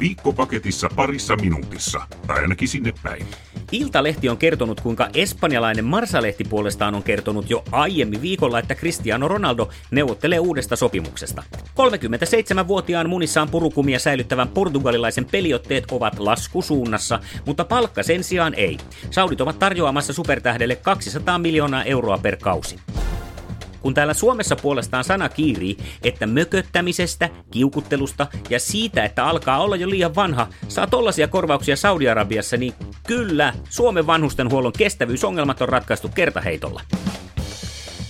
Viikkopaketissa parissa minuutissa, tai ainakin sinne päin. Iltalehti on kertonut, kuinka espanjalainen Marsalehti puolestaan on kertonut jo aiemmin viikolla, että Cristiano Ronaldo neuvottelee uudesta sopimuksesta. 37-vuotiaan munissaan purukumia säilyttävän portugalilaisen peliotteet ovat laskusuunnassa, mutta palkka sen sijaan ei. Saudit ovat tarjoamassa supertähdelle 200 miljoonaa euroa per kausi. Kun täällä Suomessa puolestaan sana kiirii, että mököttämisestä, kiukuttelusta ja siitä, että alkaa olla jo liian vanha, saa tollaisia korvauksia Saudi-Arabiassa, niin kyllä, Suomen vanhustenhuollon kestävyysongelmat on ratkaistu kertaheitolla.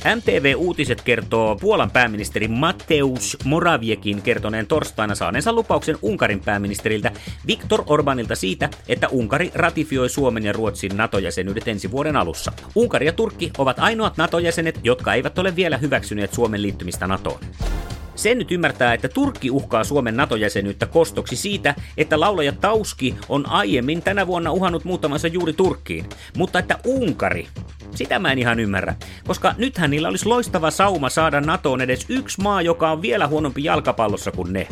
MTV Uutiset kertoo Puolan pääministeri Mateusz Moraviekin kertoneen torstaina saaneensa lupauksen Unkarin pääministeriltä Viktor Orbanilta siitä, että Unkari ratifioi Suomen ja Ruotsin NATO-jäsenyydet ensi vuoden alussa. Unkari ja Turkki ovat ainoat NATO-jäsenet, jotka eivät ole vielä hyväksyneet Suomen liittymistä NATOon. Sen nyt ymmärtää, että Turkki uhkaa Suomen NATO-jäsenyyttä kostoksi siitä, että laulaja Tauski on aiemmin tänä vuonna uhannut muuttamansa juuri Turkkiin. Mutta että Unkari, sitä mä en ihan ymmärrä, koska nythän niillä olisi loistava sauma saada NATOon edes yksi maa, joka on vielä huonompi jalkapallossa kuin ne.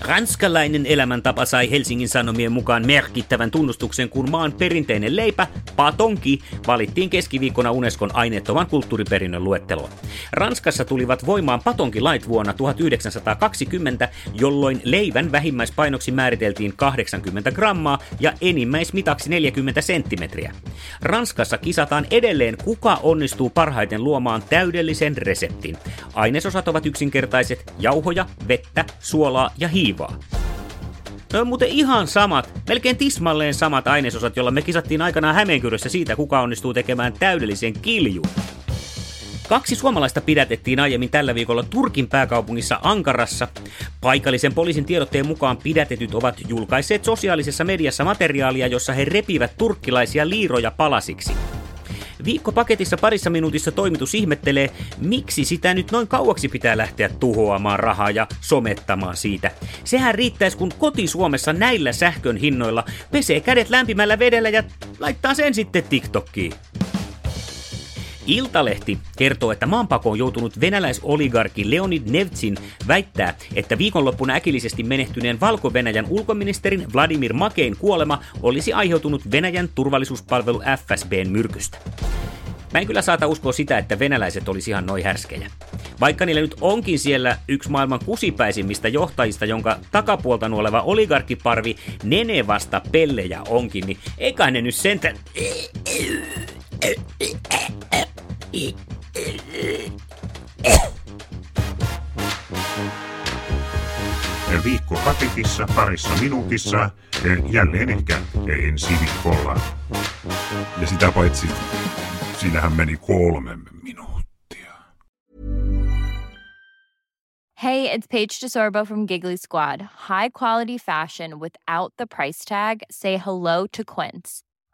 Ranskalainen elämäntapa sai Helsingin Sanomien mukaan merkittävän tunnustuksen, kun maan perinteinen leipä, patonki, valittiin keskiviikkona Unescon aineettoman kulttuuriperinnön luetteloon. Ranskassa tulivat voimaan patonkilait vuonna 1920, jolloin leivän vähimmäispainoksi määriteltiin 80 grammaa ja enimmäismitaksi 40 senttimetriä. Ranskassa kisataan edelleen, kuka onnistuu parhaiten luomaan täydellisen reseptin. Ainesosat ovat yksinkertaiset, jauhoja, vettä, suolaa ja hiivaa hiivaa. No muuten ihan samat, melkein tismalleen samat ainesosat, joilla me kisattiin aikanaan Hämeenkyrössä siitä, kuka onnistuu tekemään täydellisen kiljun. Kaksi suomalaista pidätettiin aiemmin tällä viikolla Turkin pääkaupungissa Ankarassa. Paikallisen poliisin tiedotteen mukaan pidätetyt ovat julkaisseet sosiaalisessa mediassa materiaalia, jossa he repivät turkkilaisia liiroja palasiksi. Viikkopaketissa parissa minuutissa toimitus ihmettelee, miksi sitä nyt noin kauaksi pitää lähteä tuhoamaan rahaa ja somettamaan siitä. Sehän riittäisi, kun koti Suomessa näillä sähkön hinnoilla pesee kädet lämpimällä vedellä ja laittaa sen sitten TikTokkiin. Iltalehti kertoo, että maanpakoon joutunut venäläisoligarki Leonid Nevtsin väittää, että viikonloppuna äkillisesti menehtyneen Valko-Venäjän ulkoministerin Vladimir Makein kuolema olisi aiheutunut Venäjän turvallisuuspalvelu FSBn myrkystä. Mä en kyllä saata uskoa sitä, että venäläiset olisi ihan noin härskejä. Vaikka niillä nyt onkin siellä yksi maailman kusipäisimmistä johtajista, jonka takapuolta nuoleva oligarkkiparvi Nenevasta pellejä onkin, niin eikä ne nyt sentään... Viikko parissa minuutissa, jälleen ehkä ensi viikolla. Ja sitä paitsi, siinähän meni kolme minuuttia. Hey, it's Paige DeSorbo from Giggly Squad. High quality fashion without the price tag. Say hello to Quince.